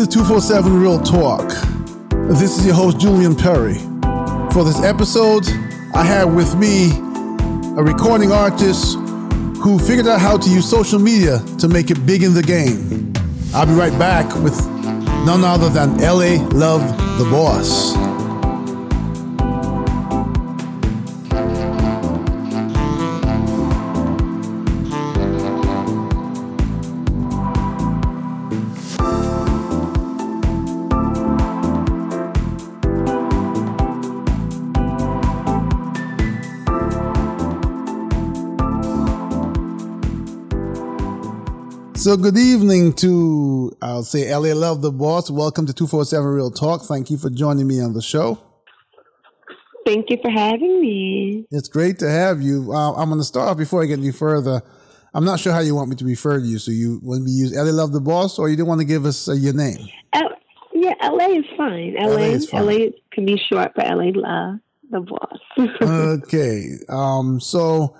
To 247 Real Talk. This is your host, Julian Perry. For this episode, I have with me a recording artist who figured out how to use social media to make it big in the game. I'll be right back with none other than LA Love the Boss. So good evening to, I'll say LA Love the Boss. Welcome to 247 Real Talk. Thank you for joining me on the show. Thank you for having me. It's great to have you. Uh, I'm going to start off before I get any further. I'm not sure how you want me to refer to you. So you want me to use LA Love the Boss or you don't want to give us uh, your name? Uh, yeah, LA is fine. LA, LA, is fine. LA can be short for LA Love the Boss. okay. Um, so,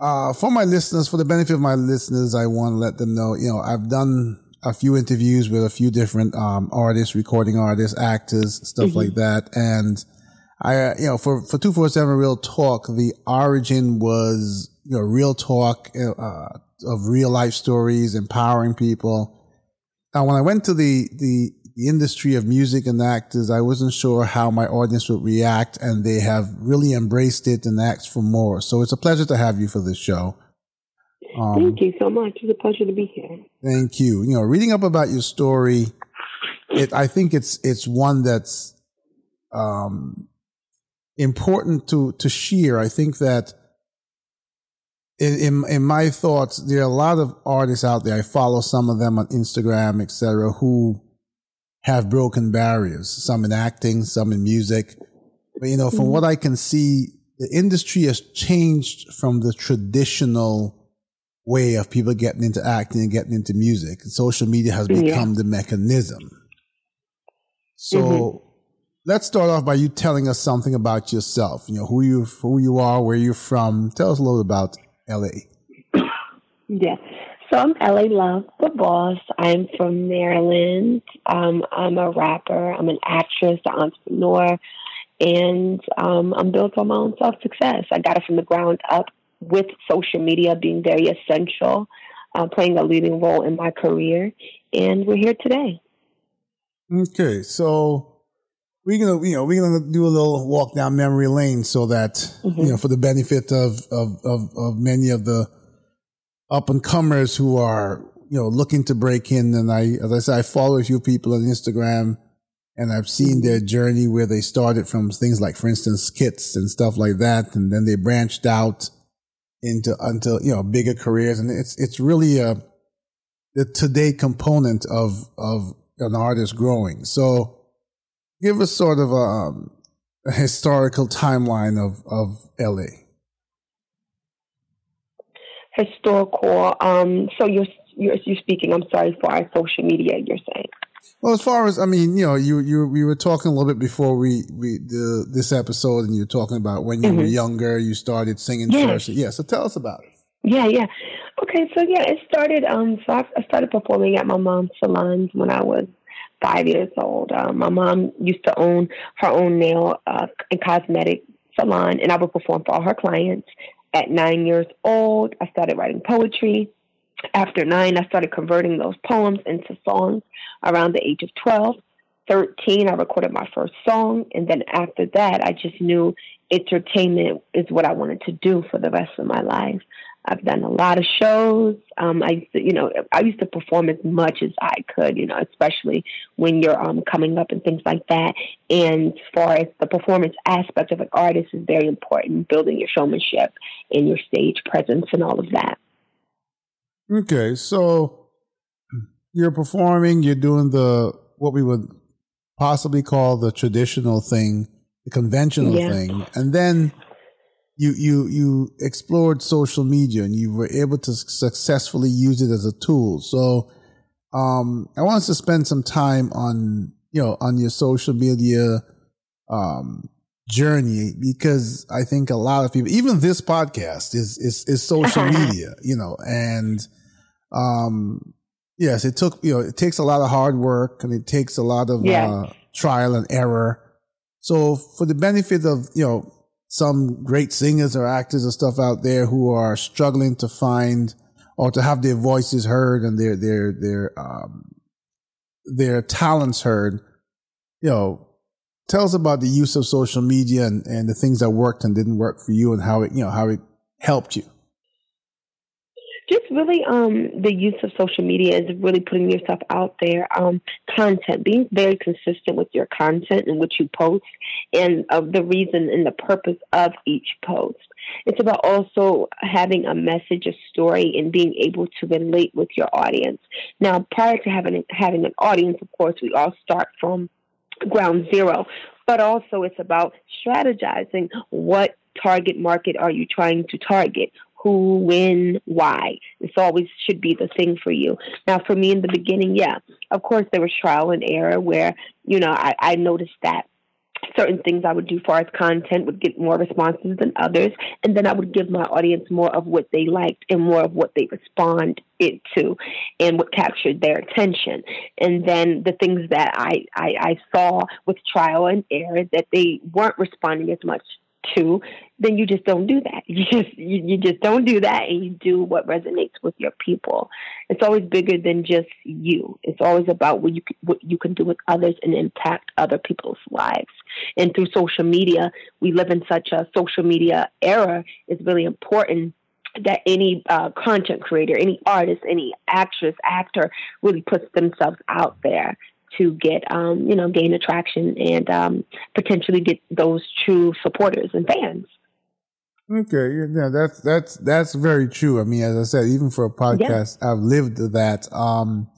uh, for my listeners, for the benefit of my listeners, I want to let them know, you know, I've done a few interviews with a few different, um, artists, recording artists, actors, stuff mm-hmm. like that. And I, uh, you know, for, for 247 Real Talk, the origin was, you know, real talk, uh, of real life stories, empowering people. Now, when I went to the, the the industry of music and actors, I wasn't sure how my audience would react, and they have really embraced it and asked for more. So it's a pleasure to have you for this show. Um, thank you so much. It's a pleasure to be here. Thank you. You know, reading up about your story, it I think it's it's one that's um, important to to share. I think that in, in, in my thoughts, there are a lot of artists out there. I follow some of them on Instagram, etc., who have broken barriers, some in acting, some in music. But, you know, from mm-hmm. what I can see, the industry has changed from the traditional way of people getting into acting and getting into music. social media has become yeah. the mechanism. So mm-hmm. let's start off by you telling us something about yourself. You know, who you who you are, where you're from. Tell us a little about LA. Yeah. So I'm LA Love, the boss. I'm from Maryland. Um, I'm a rapper. I'm an actress, an entrepreneur, and um, I'm built on my own self success. I got it from the ground up with social media being very essential, uh, playing a leading role in my career, and we're here today. Okay, so we're gonna you know we're gonna do a little walk down memory lane so that mm-hmm. you know for the benefit of, of of of many of the up and comers who are, you know, looking to break in. And I, as I said, I follow a few people on Instagram and I've seen their journey where they started from things like, for instance, skits and stuff like that. And then they branched out into, until, you know, bigger careers. And it's, it's really a, the today component of, of an artist growing. So give us sort of a, um, a historical timeline of, of LA historical. Um, so you're, you're you're speaking. I'm sorry for our social media. You're saying. Well, as far as I mean, you know, you you we were talking a little bit before we we the this episode, and you were talking about when you mm-hmm. were younger, you started singing yes. first. Yeah, so tell us about it. Yeah, yeah. Okay, so yeah, it started. Um, so I, started performing at my mom's salons when I was five years old. Um, my mom used to own her own nail uh, and cosmetic salon, and I would perform for all her clients. At nine years old, I started writing poetry. After nine, I started converting those poems into songs around the age of 12. 13, I recorded my first song. And then after that, I just knew entertainment is what I wanted to do for the rest of my life. I've done a lot of shows. Um, I used to, you know, I used to perform as much as I could, you know, especially when you're um, coming up and things like that. And as far as the performance aspect of an artist is very important, building your showmanship and your stage presence and all of that. Okay, so you're performing, you're doing the what we would possibly call the traditional thing, the conventional yeah. thing, and then you you you explored social media and you were able to successfully use it as a tool. So um, I want us to spend some time on you know on your social media um, journey because I think a lot of people, even this podcast, is is is social media, you know, and um, Yes, it took you know it takes a lot of hard work and it takes a lot of Yes. uh, trial and error. So for the benefit of you know some great singers or actors or stuff out there who are struggling to find or to have their voices heard and their their their um, their talents heard, you know, tell us about the use of social media and, and the things that worked and didn't work for you and how it you know how it helped you. Just really um the use of social media is really putting yourself out there um content being very consistent with your content and what you post and of the reason and the purpose of each post. It's about also having a message a story and being able to relate with your audience. Now prior to having having an audience of course we all start from ground zero but also it's about strategizing what target market are you trying to target who, when, why. This always should be the thing for you. Now, for me in the beginning, yeah, of course, there was trial and error where, you know, I, I noticed that certain things I would do far as content would get more responses than others. And then I would give my audience more of what they liked and more of what they respond it to and what captured their attention. And then the things that I, I, I saw with trial and error that they weren't responding as much to, then you just don't do that. You just you, you just don't do that, and you do what resonates with your people. It's always bigger than just you. It's always about what you what you can do with others and impact other people's lives. And through social media, we live in such a social media era. It's really important that any uh, content creator, any artist, any actress, actor really puts themselves out there to get um, you know gain attraction and um, potentially get those true supporters and fans. Okay, yeah, that's that's that's very true. I mean, as I said, even for a podcast, I've lived that. Um,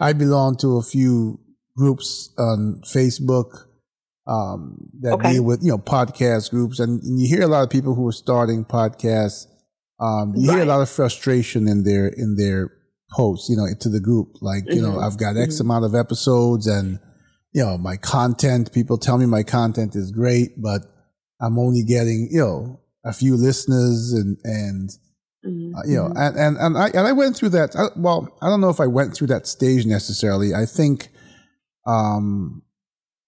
I belong to a few groups on Facebook um, that Okay. deal with you know podcast groups, and, and you hear a lot of people who are starting podcasts. Um, you hear a lot of frustration in their in their posts, you know, to the group. Like, you know, Mhm. I've got X amount of episodes, and you know, my content. People tell me my content is great, but I'm only getting you know a few listeners and and Mhm. uh, you know and and and I and I went through that. I, well, I don't know if I went through that stage necessarily. I think um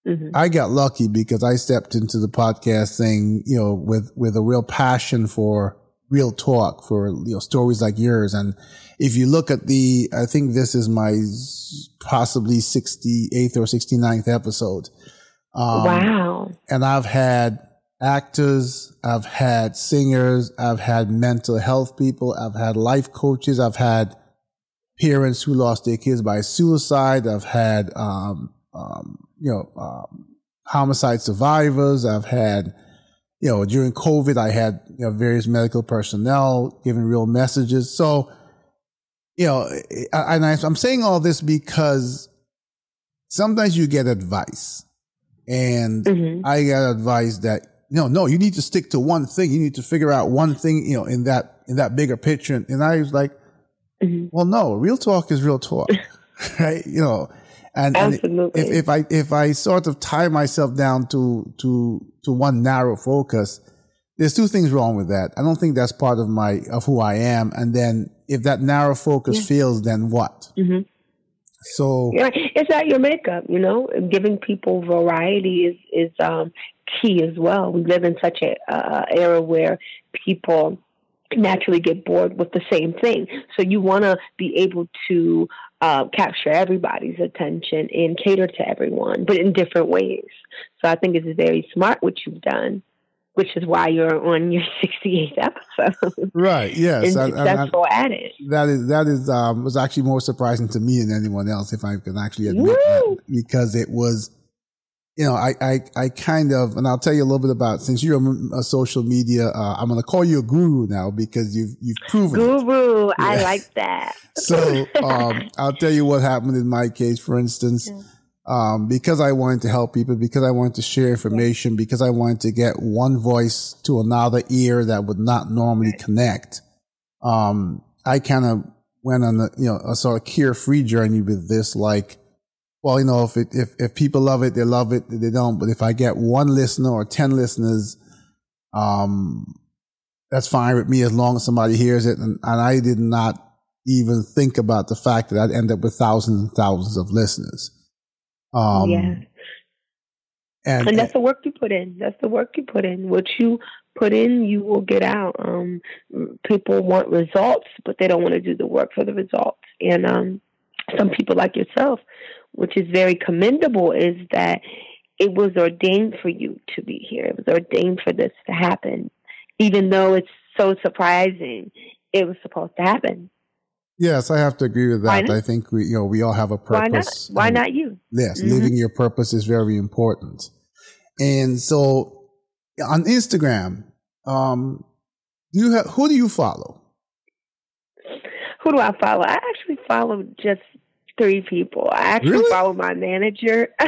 Mhm. I got lucky because I stepped into the podcast thing, you know, with with a real passion for real talk for you know stories like yours and if you look at the I think this is my possibly 68th or 69th episode. Um, wow. and I've had actors, I've had singers, I've had mental health people, I've had life coaches, I've had parents who lost their kids by suicide, I've had, um, um, you know, um, homicide survivors, I've had, you know, during COVID, I had, you know, various medical personnel giving real messages. So, you know, and I, I'm saying all this because sometimes you get advice and Mhm. I got advice that no, no, you need to stick to one thing. You need to figure out one thing, you know, in that in that bigger picture. And I was like, Mhm. well, no, real talk is real talk, right? You know, and, and if if I if I sort of tie myself down to to to one narrow focus, there's two things wrong with that. I don't think that's part of my of who I am. And then if that narrow focus Yeah. fails, then what? Mhm. So Yeah, it's not your makeup, you know. Giving people variety is is um, key as well. We live in such a uh, era where people naturally get bored with the same thing. So you want to be able to uh, capture everybody's attention and cater to everyone, but in different ways. So I think it's very smart what you've done, which is why you're on your 68th episode right, yes, and I- I- I- successful at it. that is that is um was actually more surprising to me than anyone else if I can actually admit Woo! that because it was you know I I I kind of and I'll tell you a little bit about since you're a, a social media uh, I'm going to call you a guru now because you've you've proven it. Guru, I Yeah. like that. So um I'll tell you what happened in my case for instance Yeah. Um because I wanted to help people because I wanted to share information because I wanted to get one voice to another ear that would not normally connect um, I kind of went on a, you know, a sort of carefree journey with this, like, well, you know, if it, if, if people love it, they love it, they don't. But if I get one listener or 10 listeners, um, that's fine with me as long as somebody hears it. And, and I did not even think about the fact that I'd end up with thousands and thousands of listeners. Um, yeah. And, and that's the work you put in. That's the work you put in. What you put in, you will get out. Um, people want results, but they don't want to do the work for the results. And um, some people like yourself, which is very commendable, is that it was ordained for you to be here. It was ordained for this to happen, even though it's so surprising. It was supposed to happen. Yes, I have to agree with that. I think we, you know, we all have a purpose. Why not? Why not you? Yes, mm-hmm. living your purpose is very important. And so, on Instagram, um, do you have who do you follow? Who do I follow? I actually follow just three people. I actually really? follow my manager.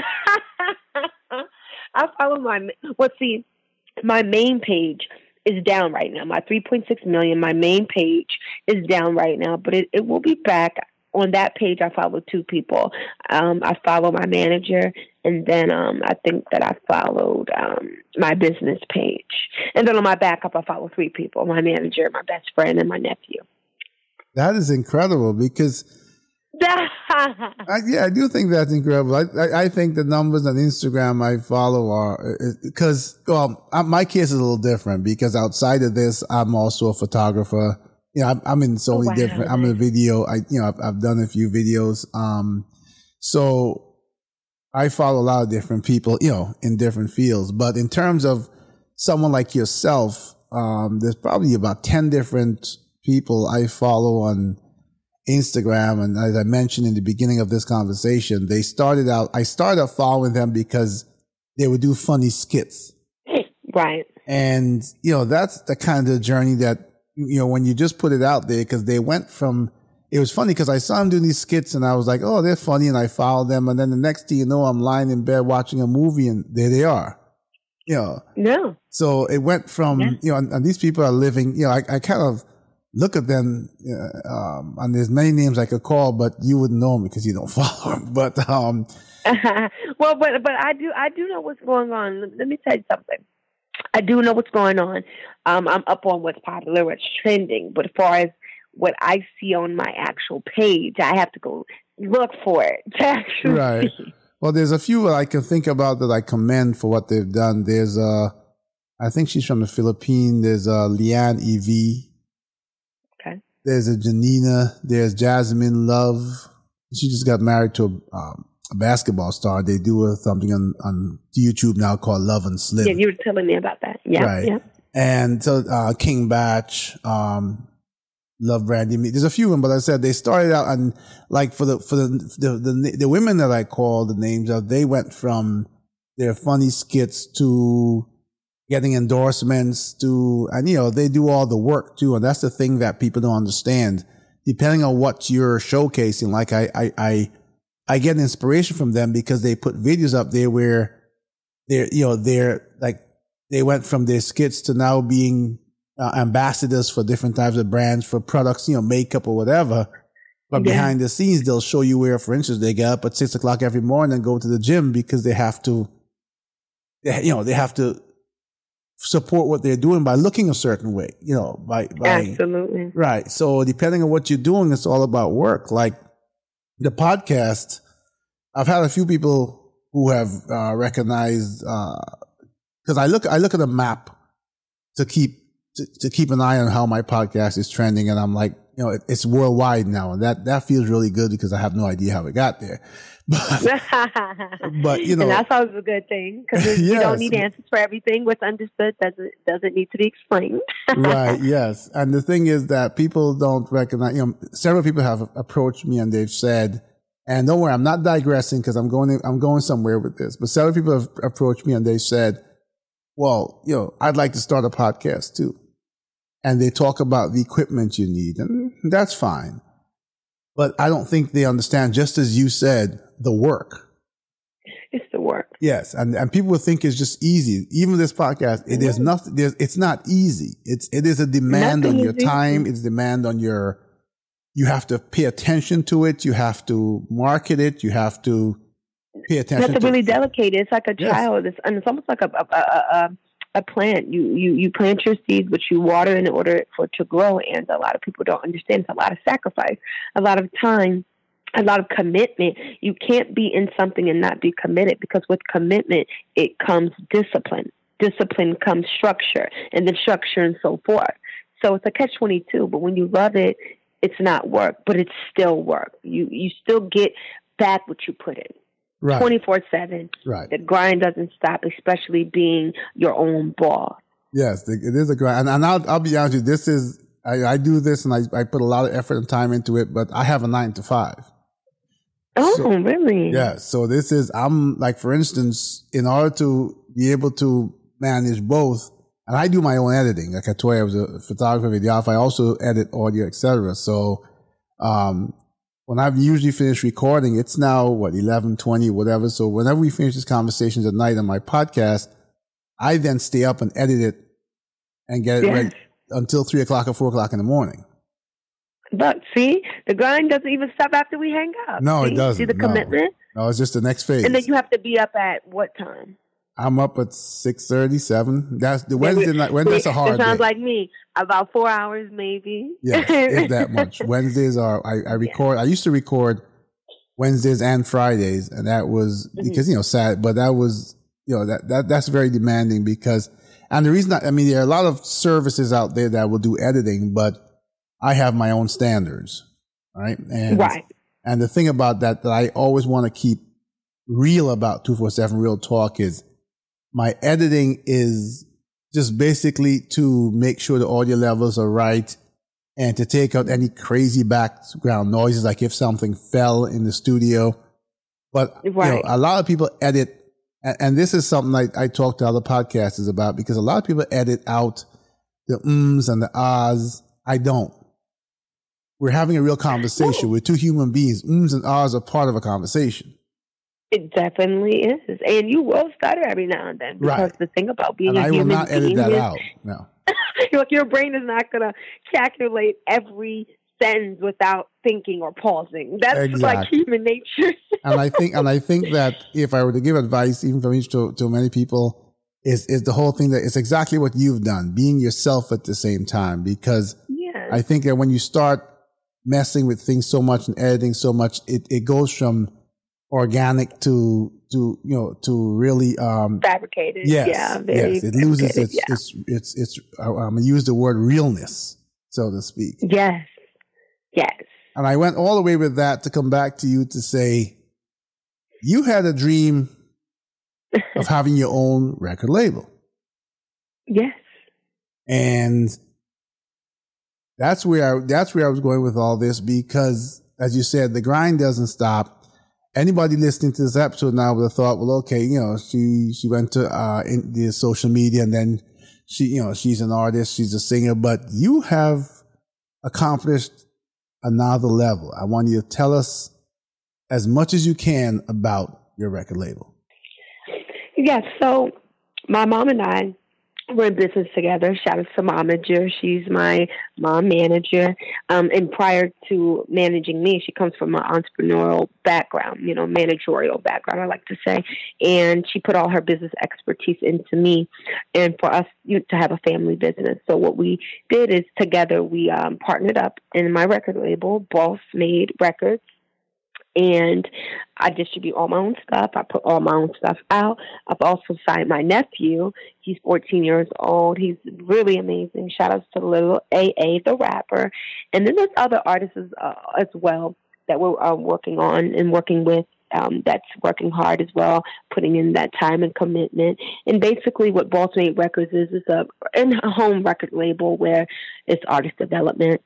I follow my well. See, my main page is down right now. My 3.6 million, my main page is down right now, but it, it will be back. On that page, I follow two people. Um, I follow my manager, and then um, I think that I followed um, my business page. And then on my backup, I follow three people my manager, my best friend, and my nephew. That is incredible because I, yeah, I do think that's incredible. I, I, I, think the numbers on Instagram I follow are because well, my case is a little different because outside of this, I'm also a photographer. You know, I'm, I'm in so oh, many wow. different. I'm in a video. I you know I've, I've done a few videos. Um, so I follow a lot of different people. You know, in different fields. But in terms of someone like yourself, um, there's probably about ten different people I follow on Instagram. And as I mentioned in the beginning of this conversation, they started out, I started following them because they would do funny skits. Right. And, you know, that's the kind of journey that, you know, when you just put it out there, because they went from, it was funny because I saw them doing these skits and I was like, oh, they're funny. And I followed them. And then the next thing you know, I'm lying in bed watching a movie and there they are. You know. No. So it went from, yeah. you know, and, and, these people are living, you know, I, I kind of, look at them, uh, um, and there's many names I could call, but you wouldn't know them because you don't follow them. But um, well, but but I do I do know what's going on. Let me tell you something. I do know what's going on. Um, I'm up on what's popular, what's trending. But as far as what I see on my actual page, I have to go look for it to actually right. See. Well, there's a few that I can think about that I commend for what they've done. There's uh, I think she's from the Philippines. There's uh, Leanne Ev there's a Janina. There's Jasmine Love. She just got married to a, um, a basketball star. They do a, something on, on YouTube now called Love and Slim. Yeah, you were telling me about that. Yeah. Right. Yeah. And so, uh, King Bach, um, Love Brandy. There's a few of them, but I said they started out and like for the, for the, the, the, the women that I call the names of, they went from their funny skits to getting endorsements to, and you know, they do all the work too. And that's the thing that people don't understand. Depending on what you're showcasing, like I, I, I, I get inspiration from them because they put videos up there where they're, you know, they're like, they went from their skits to now being uh, ambassadors for different types of brands for products, you know, makeup or whatever. But yeah. behind the scenes, they'll show you where, for instance, they get up at six o'clock every morning and go to the gym because they have to, you know, they have to support what they're doing by looking a certain way, you know, by, by absolutely right. So depending on what you're doing, it's all about work. Like the podcast, I've had a few people who have uh, recognized because uh, I look I look at a map to keep to, to, keep an eye on how my podcast is trending, and I'm like, you know, it, it's worldwide now, and that that feels really good because I have no idea how it got there. But, but you know, and that's always a good thing because yes. you don't need answers for everything. What's understood doesn't doesn't need to be explained. right. Yes. And the thing is that people don't recognize. You know, several people have approached me and they've said, and don't worry, I'm not digressing because I'm going I'm going somewhere with this. But several people have approached me and they said, "Well, you know, I'd like to start a podcast too." And they talk about the equipment you need, and that's fine. But I don't think they understand, just as you said, the work. It's the work. Yes, and and people think it's just easy. Even this podcast, it is mm-hmm. nothing. there's, It's not easy. It's it is a demand nothing on your time. Easy. It's demand on your. You have to pay attention to it. You have to market it. You have to pay attention. You have to, to really it. It's like a yes. child. It's and it's almost like a, a, a, a plant. You you you plant your seeds, which you water in order for it to grow. And a lot of people don't understand. It's a lot of sacrifice, a lot of time, a lot of commitment. You can't be in something and not be committed because with commitment it comes discipline. Discipline comes structure, and then structure and so forth. So it's a catch twenty two. But when you love it, it's not work, but it's still work. You you still get back what you put in twenty four seven. Right. The grind doesn't stop, especially being your own boss. Yes, it is a grind, and, and I'll, I'll be honest with you. This is I, I do this, and I, I put a lot of effort and time into it, but I have a nine to five. Oh, so, really? Yeah. So this is I'm like, for instance, in order to be able to manage both, and I do my own editing. Like I told you, I was a photographer, videographer. I also edit audio, etc. So, um, when I've usually finished recording, it's now what, 11, 20, whatever. So whenever we finish these conversations at night on my podcast, I then stay up and edit it and get it yes. ready until three o'clock or four o'clock in the morning. But see, the grind doesn't even stop after we hang up. No, see? it doesn't. See the no. commitment? No, it's just the next phase. And then you have to be up at what time? I'm up at six thirty seven. That's the Wednesday night. When that's a hard. It sounds day. like me. About four hours, maybe. Yeah, if that much. Wednesdays are. I, I record. Yeah. I used to record Wednesdays and Fridays, and that was mm-hmm. because you know sad, but that was you know that that that's very demanding because. And the reason I, I mean, there are a lot of services out there that will do editing, but I have my own standards, right? And right. And the thing about that that I always want to keep real about two four seven real talk is my editing is just basically to make sure the audio levels are right and to take out any crazy background noises, like if something fell in the studio. But right. you know, a lot of people edit, and, and this is something I, I talk to other podcasters about because a lot of people edit out the ums and the ahs. I don't. We're having a real conversation. We're two human beings. Ums and ahs are part of a conversation. It definitely is, and you will stutter every now and then because right. the thing about being and a I human will not edit that is, out. No, like your brain is not going to calculate every sentence without thinking or pausing. That's exactly. like human nature. and I think, and I think that if I were to give advice, even from each to, to many people, is is the whole thing that it's exactly what you've done, being yourself at the same time. Because yes. I think that when you start messing with things so much and editing so much, it, it goes from organic to to you know to really um fabricated. Yes yeah yes. it loses its, yeah. its its its i'm gonna use the word realness so to speak. Yes. Yes. And i went all the way with that to come back to you to say you had a dream of having your own record label. Yes. And that's where I, that's where I was going with all this because as you said the grind doesn't stop anybody listening to this episode now would have thought, well, okay, you know, she she went to uh in the social media and then she, you know, she's an artist, she's a singer, but you have accomplished another level. I want you to tell us as much as you can about your record label. Yes, so my mom and I we're in business together. Shout out to Momager. She's my mom manager. Um, and prior to managing me, she comes from an entrepreneurial background, you know, managerial background, I like to say. And she put all her business expertise into me and for us you to have a family business. So what we did is together we um, partnered up in my record label, Boss Made Records and I distribute all my own stuff. I put all my own stuff out. I've also signed my nephew. He's 14 years old. He's really amazing. Shout outs to little AA, the rapper. And then there's other artists uh, as well that we're uh, working on and working with. Um, that's working hard as well, putting in that time and commitment. And basically, what Made Records is is a in-home record label where it's artist development,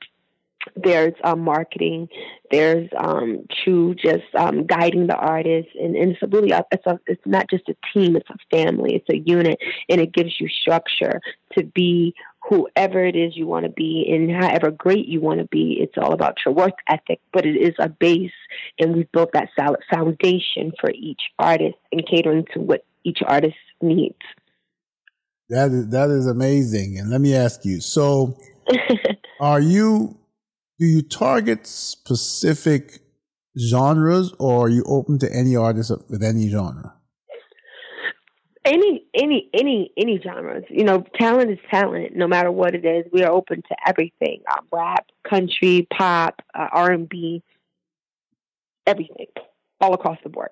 there's um, marketing, there's um, true just um, guiding the artist, and, and it's really a, it's a it's not just a team, it's a family, it's a unit, and it gives you structure to be whoever it is you want to be and however great you want to be. It's all about your work ethic, but it is a base, and we've built that solid foundation for each artist and catering to what each artist needs. That is that is amazing. And let me ask you, so are you do you target specific genres or are you open to any artist with any genre? any any any any genres. You know, talent is talent, no matter what it is. We are open to everything: um, rap, country, pop, uh, R and B, everything, all across the board.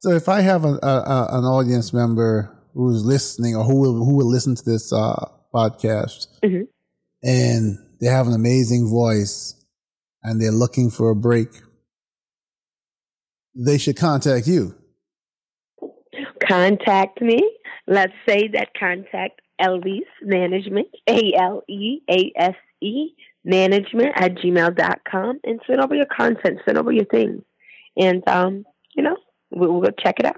So, if I have a, a, an audience member who's listening or who will who will listen to this uh, podcast, mm-hmm. and they have an amazing voice, and they're looking for a break, they should contact you contact me. Let's say that contact Alease Management, A L E A S E management at gmail.com and send over your content, send over your things. And, um, you know, we'll, we'll check it out.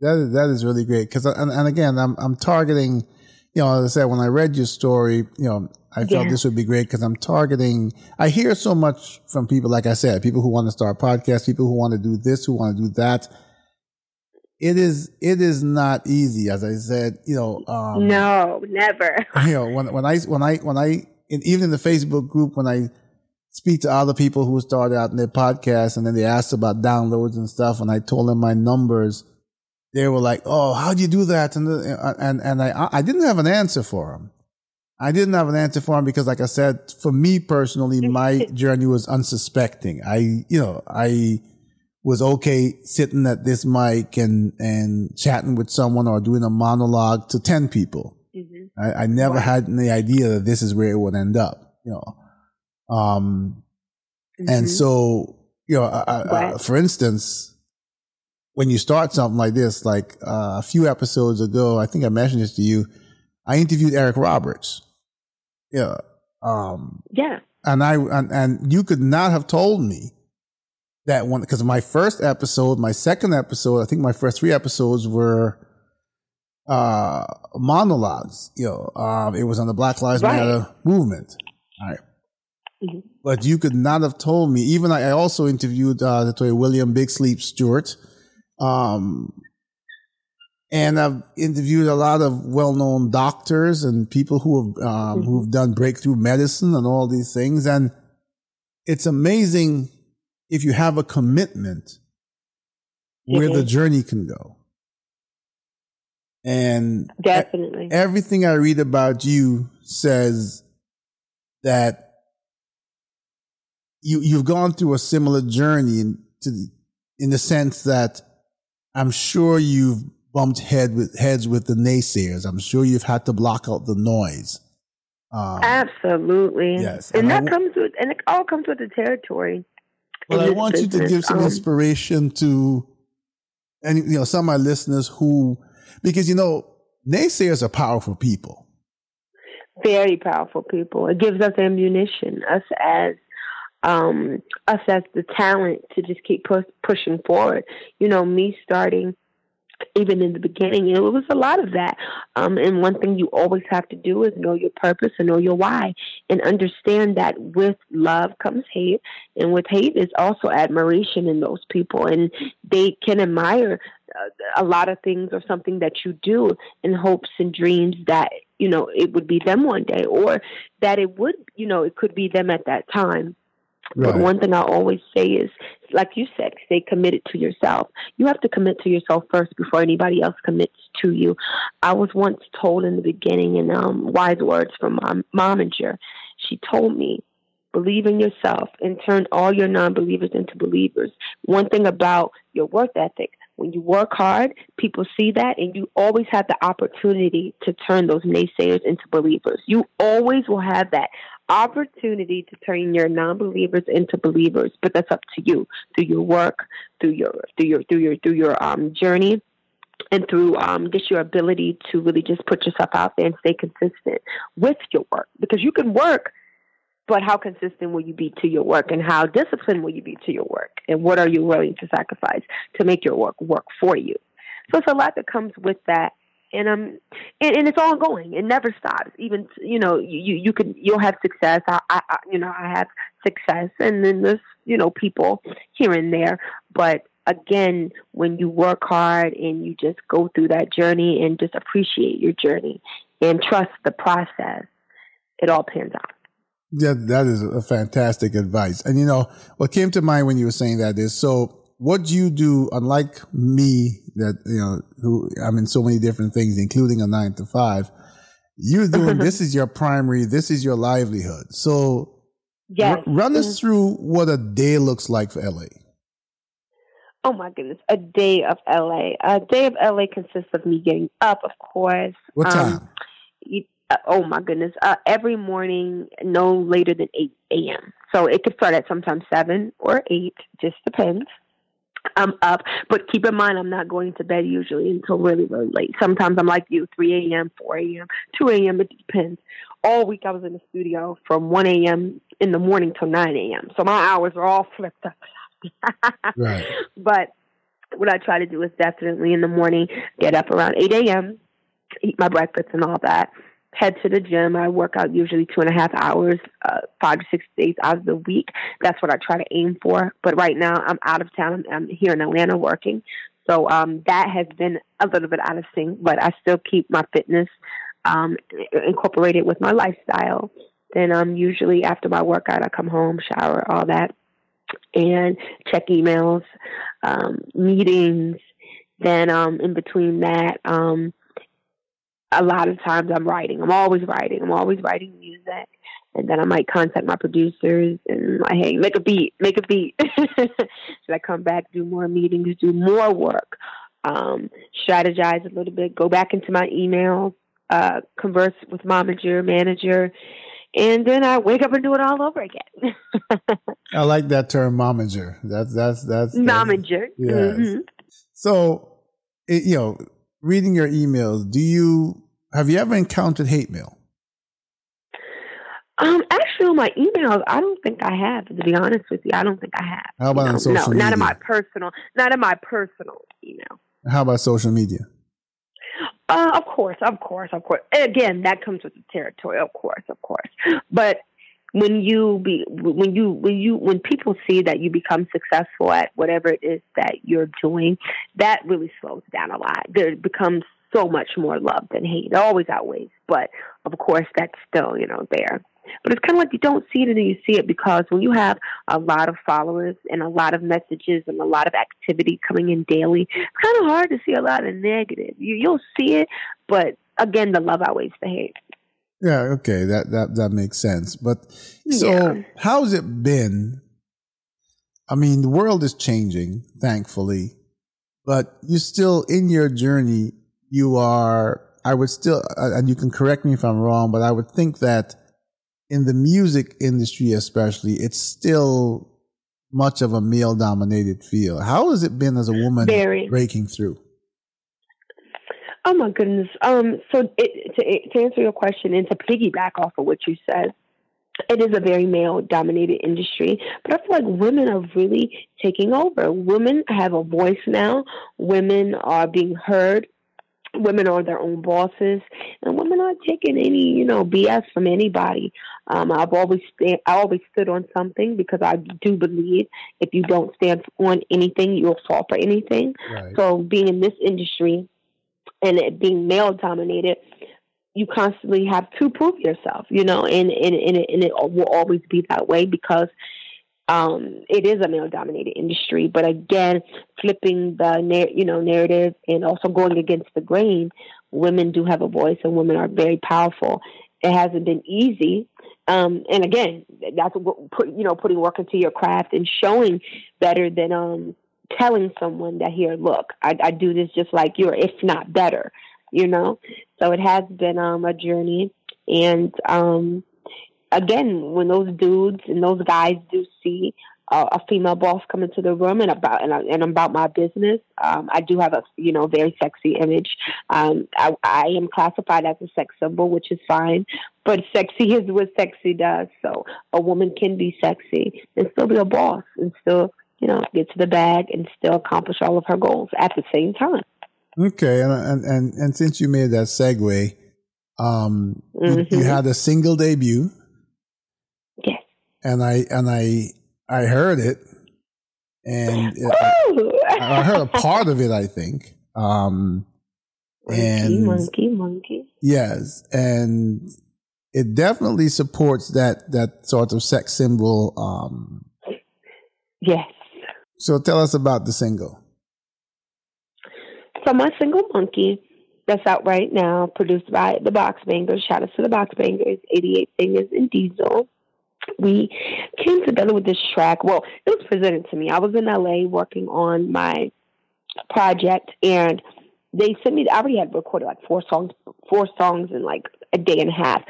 That is, that is really great. Cause, and, and again, I'm, I'm targeting, you know, as I said, when I read your story, you know, I felt yeah. this would be great because I'm targeting, I hear so much from people, like I said, people who want to start podcasts, people who want to do this, who want to do that it is it is not easy as i said you know um, no never you know when when i when i when i in, even in the facebook group when i speak to other people who started out in their podcast and then they asked about downloads and stuff and i told them my numbers they were like oh how'd you do that and and and i i didn't have an answer for them i didn't have an answer for them because like i said for me personally my journey was unsuspecting i you know i was okay sitting at this mic and, and chatting with someone or doing a monologue to 10 people. Mm-hmm. I, I, never wow. had any idea that this is where it would end up, you know. Um, mm-hmm. and so, you know, uh, uh, for instance, when you start something like this, like uh, a few episodes ago, I think I mentioned this to you, I interviewed Eric Roberts. Yeah. Um, yeah. And I, and, and you could not have told me that one because my first episode, my second episode, I think my first three episodes were uh monologues. You know, um, it was on the Black Lives right. Matter movement. All right. mm-hmm. But you could not have told me. Even I, I also interviewed uh, William Big Sleep Stewart, um, and I've interviewed a lot of well-known doctors and people who have um, mm-hmm. who've done breakthrough medicine and all these things. And it's amazing if you have a commitment where mm-hmm. the journey can go. And definitely everything I read about you says that you you've gone through a similar journey in to in the sense that I'm sure you've bumped head with heads with the naysayers. I'm sure you've had to block out the noise. Um, Absolutely. Yes, and, and that comes with and it all comes with the territory. Well, I want business. you to give some um, inspiration to, and you know, some of my listeners who, because you know, naysayers are powerful people. Very powerful people. It gives us ammunition, us as um, us as the talent to just keep push, pushing forward. You know, me starting even in the beginning, it was a lot of that. Um, and one thing you always have to do is know your purpose and know your why, and understand that with love comes hate, and with hate is also admiration in those people, and they can admire uh, a lot of things or something that you do in hopes and dreams that you know it would be them one day, or that it would, you know, it could be them at that time. Right. But one thing I always say is, like you said, stay committed to yourself. You have to commit to yourself first before anybody else commits to you. I was once told in the beginning, in um, wise words from my momager, she told me, believe in yourself and turn all your non-believers into believers. One thing about your work ethic, when you work hard, people see that, and you always have the opportunity to turn those naysayers into believers. You always will have that opportunity to turn your non-believers into believers, but that's up to you through your work, through your through your through your through your um, journey, and through um, just your ability to really just put yourself out there and stay consistent with your work. Because you can work, but how consistent will you be to your work, and how disciplined will you be to your work, and what are you willing to sacrifice to make your work work for you? So it's a lot that comes with that and um and, and it's ongoing. It never stops. Even you know you you can you'll have success. I, I you know i have success. And then there's you know people here and there. But again when you work hard and you just go through that journey and just appreciate your journey and trust the process it all pans out. Yeah that is a fantastic advice. And you know what came to mind when you were saying that is so what do you do unlike me that you know who I'm in so many different things, including a nine to five. You're doing this is your primary, this is your livelihood. So, yes. r- run us through what a day looks like for LA. Oh my goodness, a day of LA. A day of LA consists of me getting up, of course. What time? Um, you, uh, oh my goodness, uh, every morning, no later than 8 a.m. So it could start at sometimes 7 or 8, just depends. I'm up, but keep in mind, I'm not going to bed usually until really, really late. Sometimes I'm like you, 3 a.m., 4 a.m., 2 a.m., it depends. All week I was in the studio from 1 a.m. in the morning till 9 a.m. So my hours are all flipped up. right. But what I try to do is definitely in the morning get up around 8 a.m., eat my breakfast and all that, head to the gym. I work out usually two and a half hours, uh, five to six days out of the week. That's what I try to aim for. But right now I'm out of town. I'm here in Atlanta working. So um, that has been a little bit out of sync, but I still keep my fitness um, incorporated with my lifestyle. Then um, usually after my workout, I come home, shower, all that, and check emails, um, meetings. Then um, in between that, um, a lot of times I'm writing. I'm always writing. I'm always writing music. And then I might contact my producers and like, hey, make a beat, make a beat. Should I come back, do more meetings, do more work, um, strategize a little bit, go back into my emails, uh, converse with momager, manager, and then I wake up and do it all over again. I like that term, momager. That's that's that's, that's momager. Yes. Mm-hmm. So, it, you know, reading your emails, do you have you ever encountered hate mail? Um, actually, on my emails, I don't think I have. To be honest with you, I don't think I have. How about no, on social no, media? not in my personal, not in my personal email. How about social media? Uh, of course, of course, of course. And again, that comes with the territory, of course, of course. But when you be when you when you when people see that you become successful at whatever it is that you're doing, that really slows down a lot. There becomes so much more love than hate. It always outweighs, but of course, that's still you know there. But it's kind of like you don't see it until you see it because when you have a lot of followers and a lot of messages and a lot of activity coming in daily, it's kind of hard to see a lot of negative. You, you'll see it, but again, the love outweighs the hate. Yeah, okay, that that that makes sense. But so, Yeah. how's it been? I mean, the world is changing, thankfully, but you still in your journey. You are. I would still, uh, and you can correct me if I'm wrong, but I would think that in the music industry, especially, it's still much of a male dominated field. How has it been as a woman Very. breaking through? Oh my goodness. Um, so it, to, to answer your question and to piggyback off of what you said, it is a very male dominated industry, but I feel like women are really taking over. Women have a voice now. Women are being heard. Women are their own bosses, and women aren't taking any, you know, BS from anybody. Um, I've always stand, I always stood on something because I do believe if you don't stand on anything, you'll fall for anything. Right. So being in this industry and it being male dominated, you constantly have to prove yourself, you know, and and and it, and it will always be that way because um, it is a male dominated industry. But again, flipping the you know narrative and also going against the grain, women do have a voice and women are very powerful. It hasn't been easy. Um, and again, that's you know putting work into your craft and showing better than um, telling someone that here, look, I, I do this just like you, or if not better, you know. So it has been um, a journey, and um, again, when those dudes and those guys do see uh, a female boss come into the room and about and, and about my business, um, I do have a you know very sexy image. Um, I, I am classified as a sex symbol, which is fine, but sexy is what sexy does. So a woman can be sexy and still be a boss and still you know get to the bag and still accomplish all of her goals at the same time. Okay, and and and, and since you made that segue, um, you, you had a single debut, Yes. and I and I I heard it, and it- Woo! I heard a part of it. I think, um, monkey, and monkey, monkey. yes, and it definitely supports that that sort of sex symbol. Um, Yes. So tell us about the single. So my single monkey that's out right now, produced by the Box Bangers. Shout out to the Box Bangers, 88 Fingers and Diesel. We came together with this track. Well, it was presented to me. I was in LA working on my project and they sent me I already had recorded like four songs four songs in like a day and a half.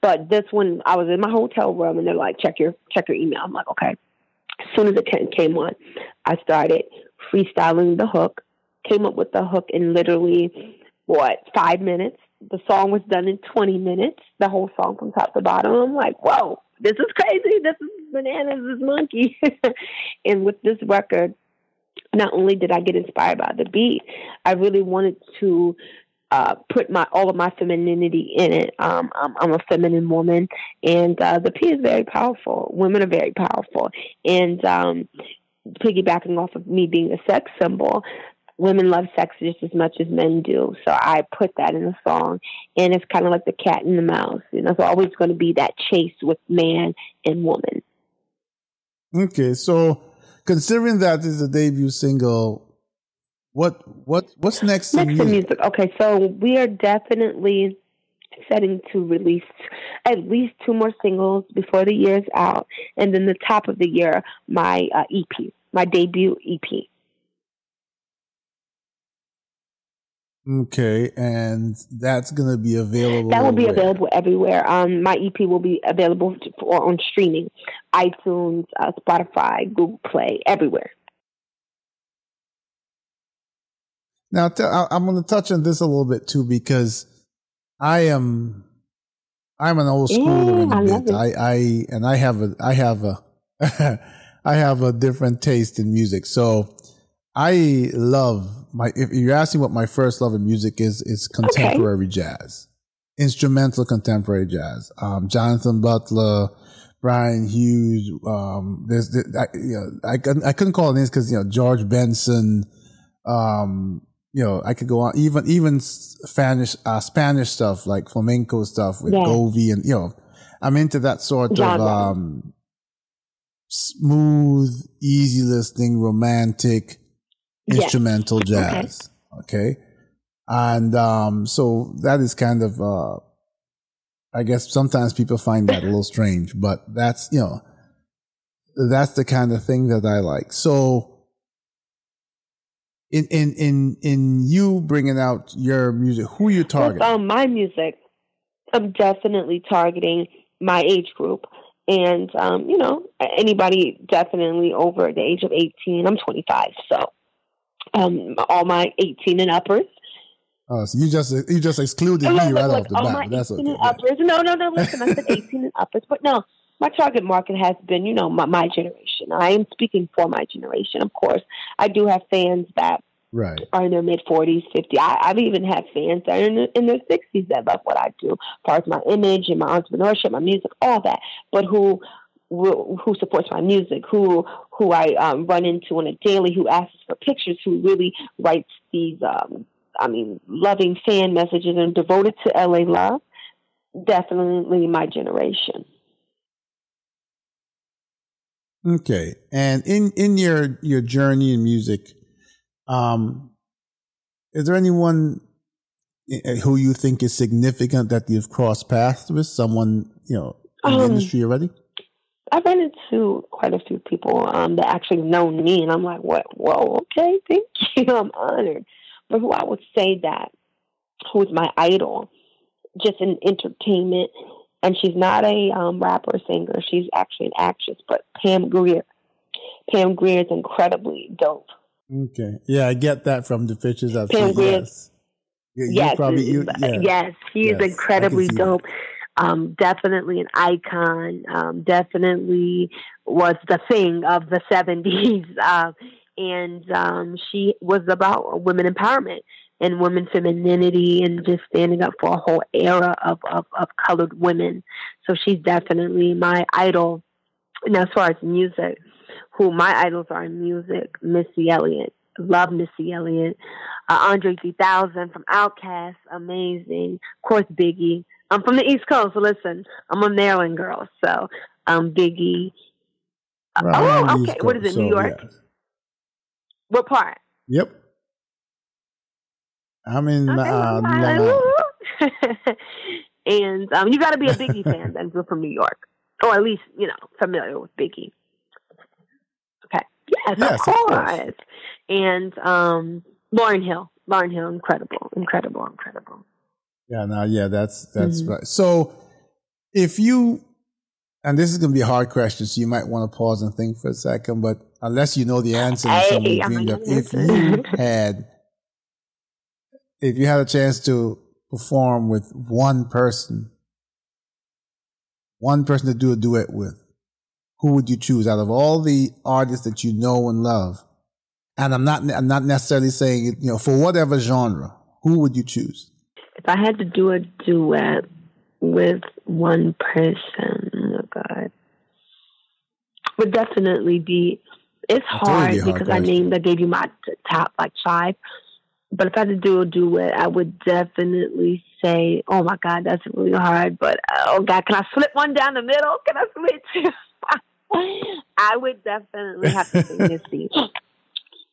But this one I was in my hotel room and they're like, check your check your email. I'm like, okay. As soon as it came on, I started freestyling the hook, came up with the hook in literally what, five minutes. The song was done in 20 minutes, the whole song from top to bottom. I'm like, whoa, this is crazy. This is bananas, this monkey. and with this record, not only did I get inspired by the beat, I really wanted to uh, put my all of my femininity in it. Um, I'm, I'm, a feminine woman, and uh, the P is very powerful. Women are very powerful, and um, piggybacking off of me being a sex symbol, women love sex just as much as men do. So I put that in the song, and it's kind of like the cat and the mouse. You know, it's always going to be that chase with man and woman. Okay, so considering that is a debut single, what what what's next? Next music? music. Okay, so we are definitely setting to release at least two more singles before the year's out, and then the top of the year, my uh, EP, my debut EP. Okay, and that's going to be available. That will be where? available everywhere. Um, my EP will be available for on streaming, iTunes, uh, Spotify, Google Play, everywhere. Now, t- I'm going to touch on this a little bit too because I am, I'm an old schooler yeah, in a bit. I, I, and I have a, I have a, I have a different taste in music. So I love my if you're asking what my first love of music is, is contemporary okay. jazz, instrumental contemporary jazz. Um, Jonathan Butler, Brian Hughes. Um, there's, I, you know, I, I couldn't call names because you know George Benson. Um, you know, I could go on even even Spanish uh, Spanish stuff like flamenco stuff with yeah. Govi and you know, I'm into that sort of um, smooth, easy listening, romantic instrumental jazz. Okay. okay. And um, so that is kind of, uh, I guess sometimes people find that a little strange, but that's, you know, that's the kind of thing that I like. So in, in, in, in you bringing out your music, who you targeting? Um, my music, I'm definitely targeting my age group. And, um, you know, anybody definitely over the age of 18. I'm 25. So um, all my 18 and uppers. Oh, so you just you just excluded me right off the bat. That's okay. Uppers. No, no, no. Listen, I said 18 and uppers, but no, my target market has been, you know, my, my generation. I am speaking for my generation, of course. I do have fans that right. are in their mid 40s, 50. I, have even had fans that are in, in their 60s that love what I do, as far as my image and my entrepreneurship, my music, all that, but who who supports my music, who who I um, run into on a daily, who asks for pictures, who really writes these, um, I mean, loving fan messages and devoted to LA love. Definitely my generation. Okay, and in in your your journey in music, um, is there anyone eh, who you think is significant that you've crossed paths with? Someone you know in um, the industry already? I've run into quite a few people um, that actually know me, and I'm like, what? Whoa, okay, thank you. I'm honored. But who I would say that, who is my idol, just in entertainment, and she's not a um, rapper singer. She's actually an actress, but Pam Grier. Pam Grier is incredibly dope. Okay. Yeah, I get that from the pictures I've Pam seen. Grier, yes. You, yes, probably, you, yeah. yes, he yes, is incredibly dope. Um, definitely an icon, um, definitely was the thing of the 70s. Uh, and um, she was about women empowerment and women femininity and just standing up for a whole era of, of, of colored women. So she's definitely my idol. And as far as music, who my idols are in music, Missy Elliott. Love Missy Elliott. Uh, Andre 3000 from Outkast, amazing. Of course, Biggie. I'm from the East Coast. So listen, I'm a Maryland girl, so um, Biggie. Right, oh, okay. What is it? So, New York. What part? Yep. I'm in Okay, uh, Long Long Island. Island. and um, you got to be a Biggie fan then if you're from New York, or at least you know familiar with Biggie. Okay. Yes, Yes, of of course. course. And um, Lauryn Hill. Lauryn Hill, incredible, incredible, incredible. Yeah, no, yeah, that's that's Mhm. right. So if you and this is gonna be a hard question, so you might want to pause and think for a second, but unless you know the answer, Hey, someone dreamed of, if you had if you had a chance to perform with one person, one person to do a duet with, who would you choose out of all the artists that you know and love? And I'm not I'm not necessarily saying it, you know, for whatever genre, who would you choose? If I had to do a duet with one person, oh God, would definitely be. It's hard it'd be a hard because I named, I gave you my top like five. But if I had to do a duet, I would definitely say, "Oh my God, that's really hard." But oh God, can I slip one down the middle? Can I switch? I would definitely have to say Missy.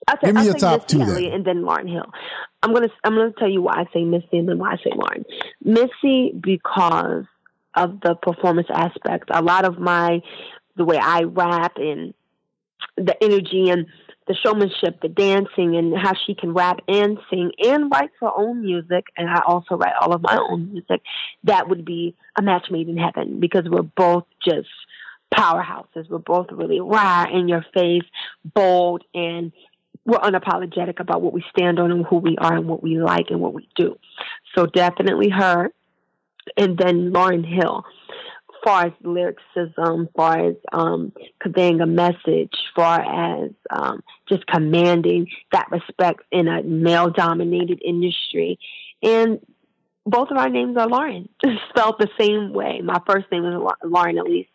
I'll say, Give me I'll your top Missy two then. Elliott and then Lauryn Hill. I'm gonna I'm gonna tell you why I say Missy and then why I say Lauryn. Missy because of the performance aspect. A lot of my the way I rap and the energy and the showmanship, the dancing, and how she can rap and sing and write her own music, and I also write all of my own music. That would be a match made in heaven because we're both just powerhouses. We're both really raw in your face, bold, and we're unapologetic about what we stand on and who we are and what we like and what we do. So definitely her, and then Lauryn Hill. Far as lyricism, far as um, conveying a message, far as um, just commanding that respect in a male-dominated industry, and both of our names are Lauryn, spelled the same way. My first name is La- Lauryn Elise,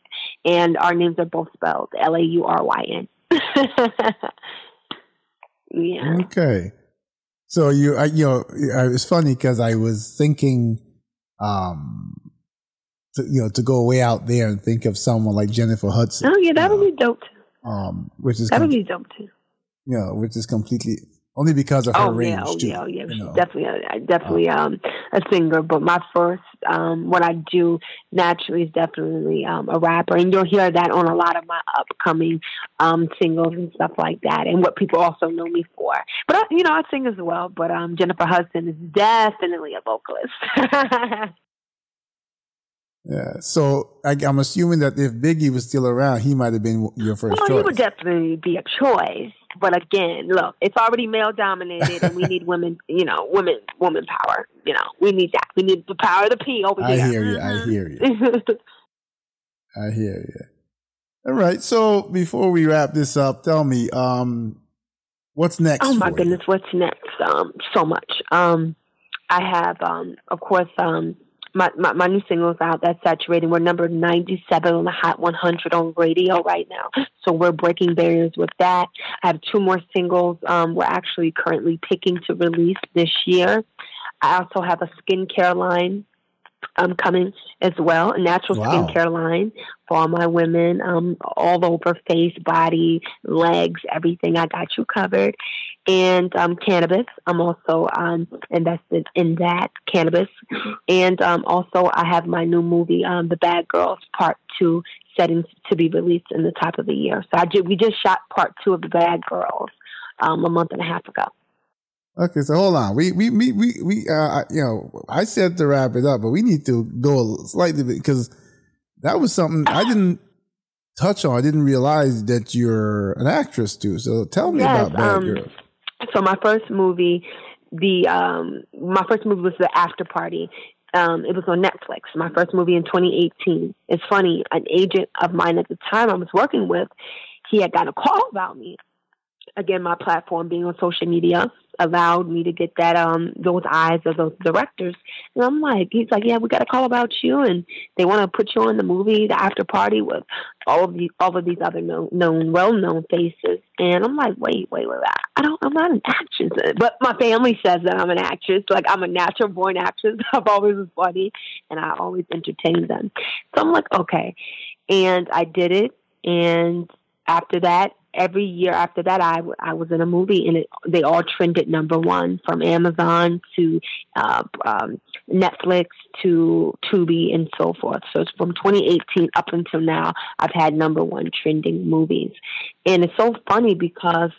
and our names are both spelled L A U R Y N. Yeah. Okay. So you, I, you know, it's funny because I was thinking, um, to, you know, to go way out there and think of someone like Jennifer Hudson. Oh yeah, that would know, be dope too. um, which is, That would com- be dope too. you know, which is completely only because of her Oh range yeah, oh too. yeah, oh yeah. you know. definitely, a, definitely um a singer. But my first, um, what I do naturally is definitely um a rapper, and you'll hear that on a lot of my upcoming um singles and stuff like that, and what people also know me for. But I, you know, I sing as well. But um, Jennifer Hudson is definitely a vocalist. Yeah. So I, I'm assuming that if Biggie was still around, he might have been your first Well, choice. he would definitely be a choice. But again, look, it's already male dominated, and we need women. You know, women, woman power. You know, we need that. We need the power of the P over I here. hear you. I hear you. I hear you. All right. So before we wrap this up, tell me, um, what's next? oh my goodness, what's next? Um, so much. Um, I have, um, of course, um, my, my my new singles out. That's saturating. We're number ninety seven on the Hot one hundred on radio right now. So we're breaking barriers with that. I have two more singles. Um, we're actually currently picking to release this year. I also have a skincare line um, coming as well, a natural Wow. skincare line for all my women, um, all over face, body, legs, everything. I got you covered. And um, cannabis, I'm also um, invested in that cannabis. And um, also, I have my new movie, um, The Bad Girls Part Two, setting to be released in the top of the year. So I ju- we just shot Part Two of The Bad Girls um, a month and a half ago. Okay, so hold on. We we we we, we uh, you know, I said to wrap it up, but we need to go slightly because that was something I didn't touch on. I didn't realize that you're an actress too. So tell me Yes, about Bad um, Girls. So my first movie, the um, my first movie was The After Party. Um, it was on Netflix. My first movie in 2018. It's funny. An agent of mine at the time I was working with, he had got a call about me. Again, my platform being on social media allowed me to get that um those eyes of those directors. And I'm like, he's like, yeah, we got a call about you, and they want to put you on the movie, The After Party, with all of these all of these other known, known well known faces. And I'm like, wait, wait, wait, I- I don't, I'm not an actress, but my family says that I'm an actress. Like I'm a natural born actress. I've always was funny, and I always entertain them. So I'm like, okay, and I did it, and after that, every year after that, I, I was in a movie and it, they all trended number one from Amazon to uh, um, Netflix to Tubi and so forth. So it's from 2018 up until now, I've had number one trending movies. And it's so funny because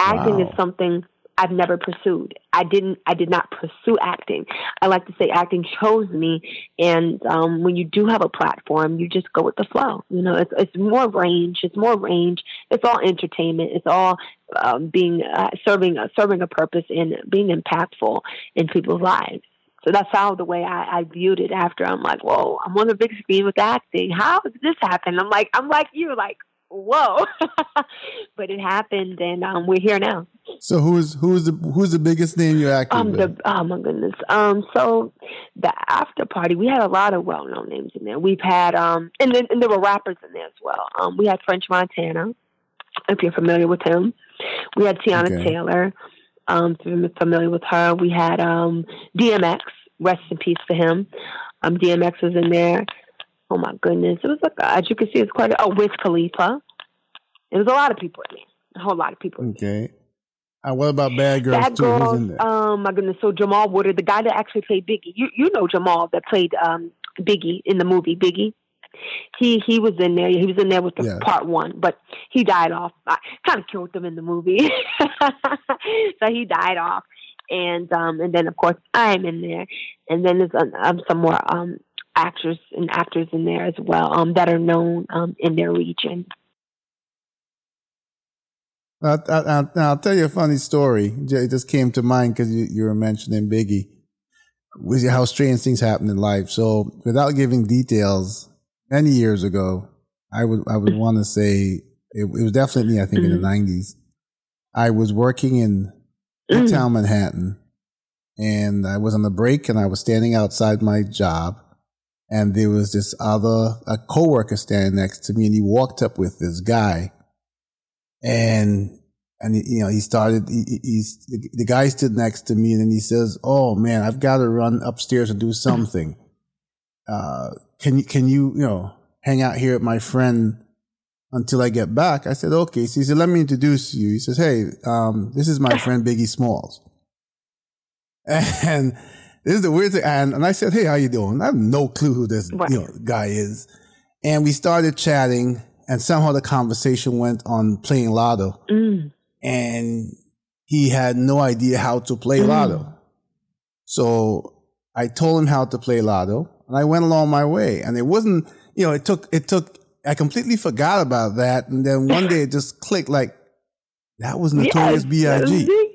acting wow. is something I've never pursued. I didn't. I did not pursue acting. I like to say acting chose me. And um, when you do have a platform, you just go with the flow. You know, it's it's more range. It's more range. It's all entertainment. It's all um, being uh, serving uh, serving a purpose and being impactful in people's lives. So that's how the way I, I viewed it. After I'm like, whoa, I'm on the big screen with acting. How did this happen? I'm like, I'm like you, like whoa. but it happened, and um, we're here now. So who's who's the who's the biggest name you acted um, with? The, oh my goodness. Um, so the after party, we had a lot of well known names in there. We've had um, and then and there were rappers in there as well. Um, we had French Montana, if you're familiar with him. We had Teyana okay. Taylor. Um, if you're familiar with her, we had um DMX. Rest in peace for him. Um, DMX was in there. Oh my goodness, it was like as you can see, it's quite a, oh Wiz Khalifa. It was a lot of people in there, a whole lot of people. Okay. Uh, what about Bad Girls? Bad too? Girls. Um, my goodness. So Jamal Woolard, the guy that actually played Biggie, you you know Jamal that played um Biggie in the movie Biggie. He he was in there. He was in there with the part one, but he died off. I kind of killed him in the movie, so he died off. And um and then of course I'm in there, and then there's um, some more um actors and actors in there as well um, that are known um, in their region. I, I, I'll tell you a funny story. It just came to mind because you, you, were mentioning Biggie, with how strange things happen in life. So, without giving details, many years ago, I would I would want to say it, it, was definitely I think mm-hmm. in the '90s. Mm-hmm. I was working in Midtown mm-hmm. Manhattan, and I was on a break, and I was standing outside my job, and there was this other a coworker standing next to me, and he walked up with this guy, and and you know he started. He, he's the, the guy stood next to me, and then he says, "Oh man, I've got to run upstairs and do something. Uh, can you can you you know hang out here with my friend?" Until I get back, I said, okay. So he said, let me introduce you. He says, hey, um, this is my friend Biggie Smalls. And this is the weird thing. And, and I said, Hey, how you doing? I have no clue who this you know, guy is. And we started chatting and somehow the conversation went on playing lotto. Mm. And he had no idea how to play mm. lotto. So I told him how to play lotto and I went along my way. And it wasn't, you know, it took, it took, I completely forgot about that. And then one day it just clicked like, that was Notorious yes, B.I.G.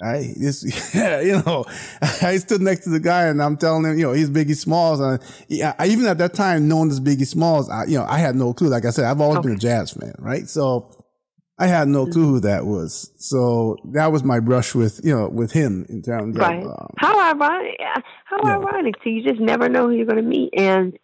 I this yeah, you know, I stood next to the guy and I'm telling him, you know, he's Biggie Smalls. And yeah, I, even at that time, knowing this Biggie Smalls, I, you know, I had no clue. Like I said, I've always okay. been a jazz fan, right? So I had no clue who that was. So that was my brush with, you know, with him in terms right. of. Um, how ironic. How yeah. ironic. So you just never know who you're going to meet. And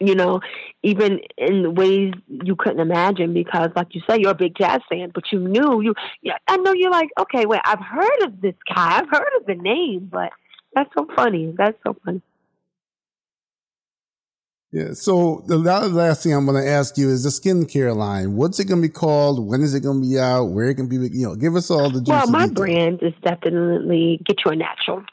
you know, even in ways you couldn't imagine because, like you say, you're a big jazz fan, but you knew you. Yeah, I know you're like, okay, wait, I've heard of this guy, I've heard of the name, but that's so funny. That's so funny. Yeah. So the last thing I'm going to ask you is the skincare line. What's it going to be called? When is it going to be out? Where it can be? You know, give us all the. Details. Well, my details. brand is definitely Get You a Natural.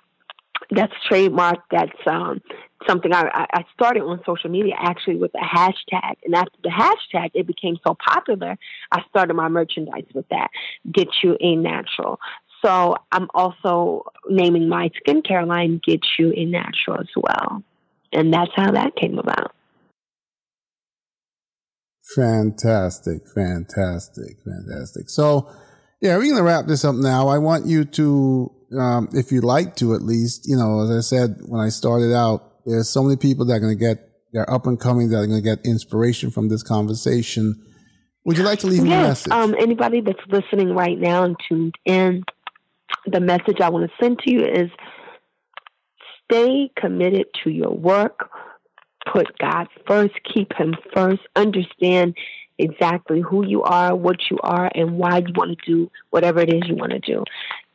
That's trademark. That's um, something I, I started on social media actually with a hashtag. And after the hashtag, it became so popular, I started my merchandise with that. Get you a natural. So I'm also naming my skincare line Get You a Natural as well. And that's how that came about. Fantastic, fantastic, fantastic. So, yeah, we're going to wrap this up now. I want you to, um, if you'd like to at least, you know, as I said when I started out, there's so many people that are going to get, they're up and coming that are going to get inspiration from this conversation. Would you like to leave yes, a message? Um, anybody that's listening right now and tuned in, the message I want to send to you is stay committed to your work. Put God first. Keep Him first. Understand exactly who you are, what you are, and why you want to do whatever it is you want to do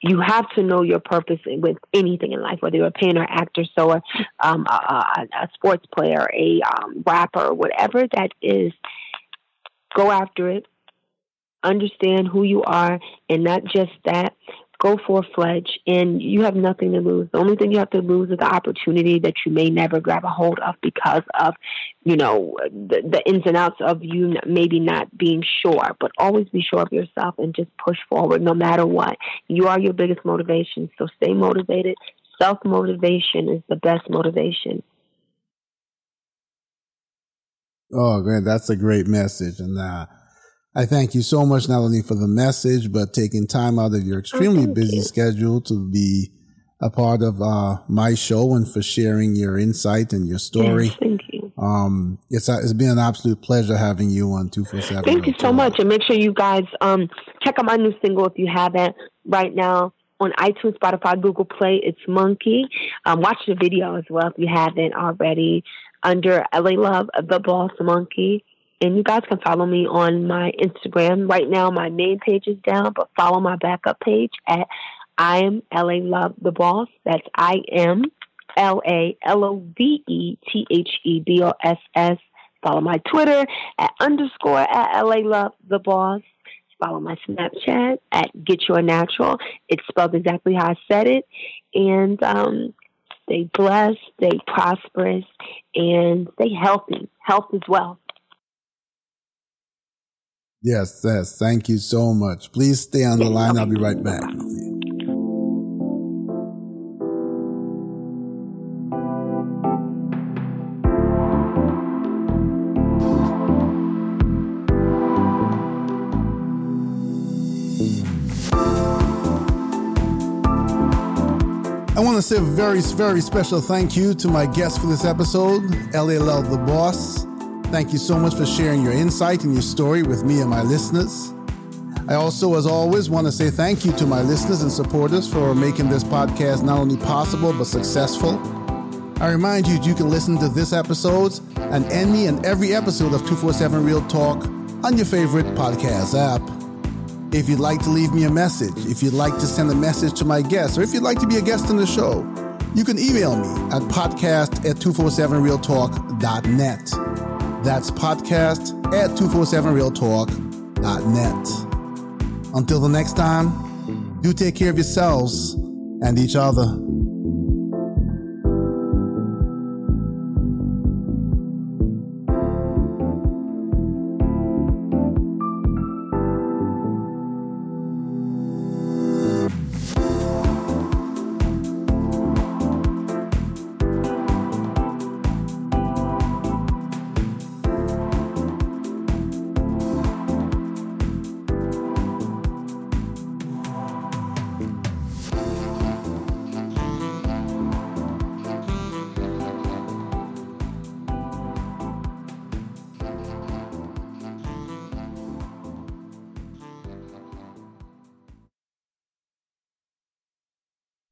you have to know your purpose with anything in life, whether you're a painter, actor, sewer, um, a, a, a, sports player, a um, rapper, whatever that is. Go after it. understand who you are, and not just that, go for a fledge and you have nothing to lose. The only thing you have to lose is the opportunity that you may never grab a hold of because of, you know, the, the ins and outs of you maybe not being sure, but always be sure of yourself and just push forward no matter what. You are your biggest motivation. So stay motivated. Self motivation is the best motivation. Oh, man, that's a great message. And, uh, I thank you so much, not only for the message, but taking time out of your extremely oh, busy you. schedule to be a part of uh, my show and for sharing your insight and your story. Yes, thank you. Um, it's it's been an absolute pleasure having you on two four seven. Thank you so much, and make sure you guys um, check out my new single if you haven't right now on iTunes, Spotify, Google Play. It's Monkey. Um, watch the video as well if you haven't already. Under LA Love, the Boss Monkey. And you guys can follow me on my Instagram. Right now, my main page is down, but follow my backup page at I am LA Love the Boss. That's I am L A L O V E T H E B O S S. Follow my Twitter at underscore at LA Love the Boss. Follow my Snapchat at Get Your Natural. It's spelled exactly how I said it. And um, stay blessed, stay prosperous, and stay healthy. Health is wealth. Yes, yes. Thank you so much. Please stay on the line. I'll be right back with you. I want to say a very, very special thank you to my guest for this episode, LA Love the Boss. Thank you so much for sharing your insight and your story with me and my listeners. I also, as always, want to say thank you to my listeners and supporters for making this podcast not only possible but successful. I remind you that you can listen to this episode and any and every episode of 247 Real Talk on your favorite podcast app. If you'd like to leave me a message, if you'd like to send a message to my guests, or if you'd like to be a guest on the show, you can email me at podcast at 247realtalk.net. That's podcast at 247realtalk.net. Until the next time, do take care of yourselves and each other.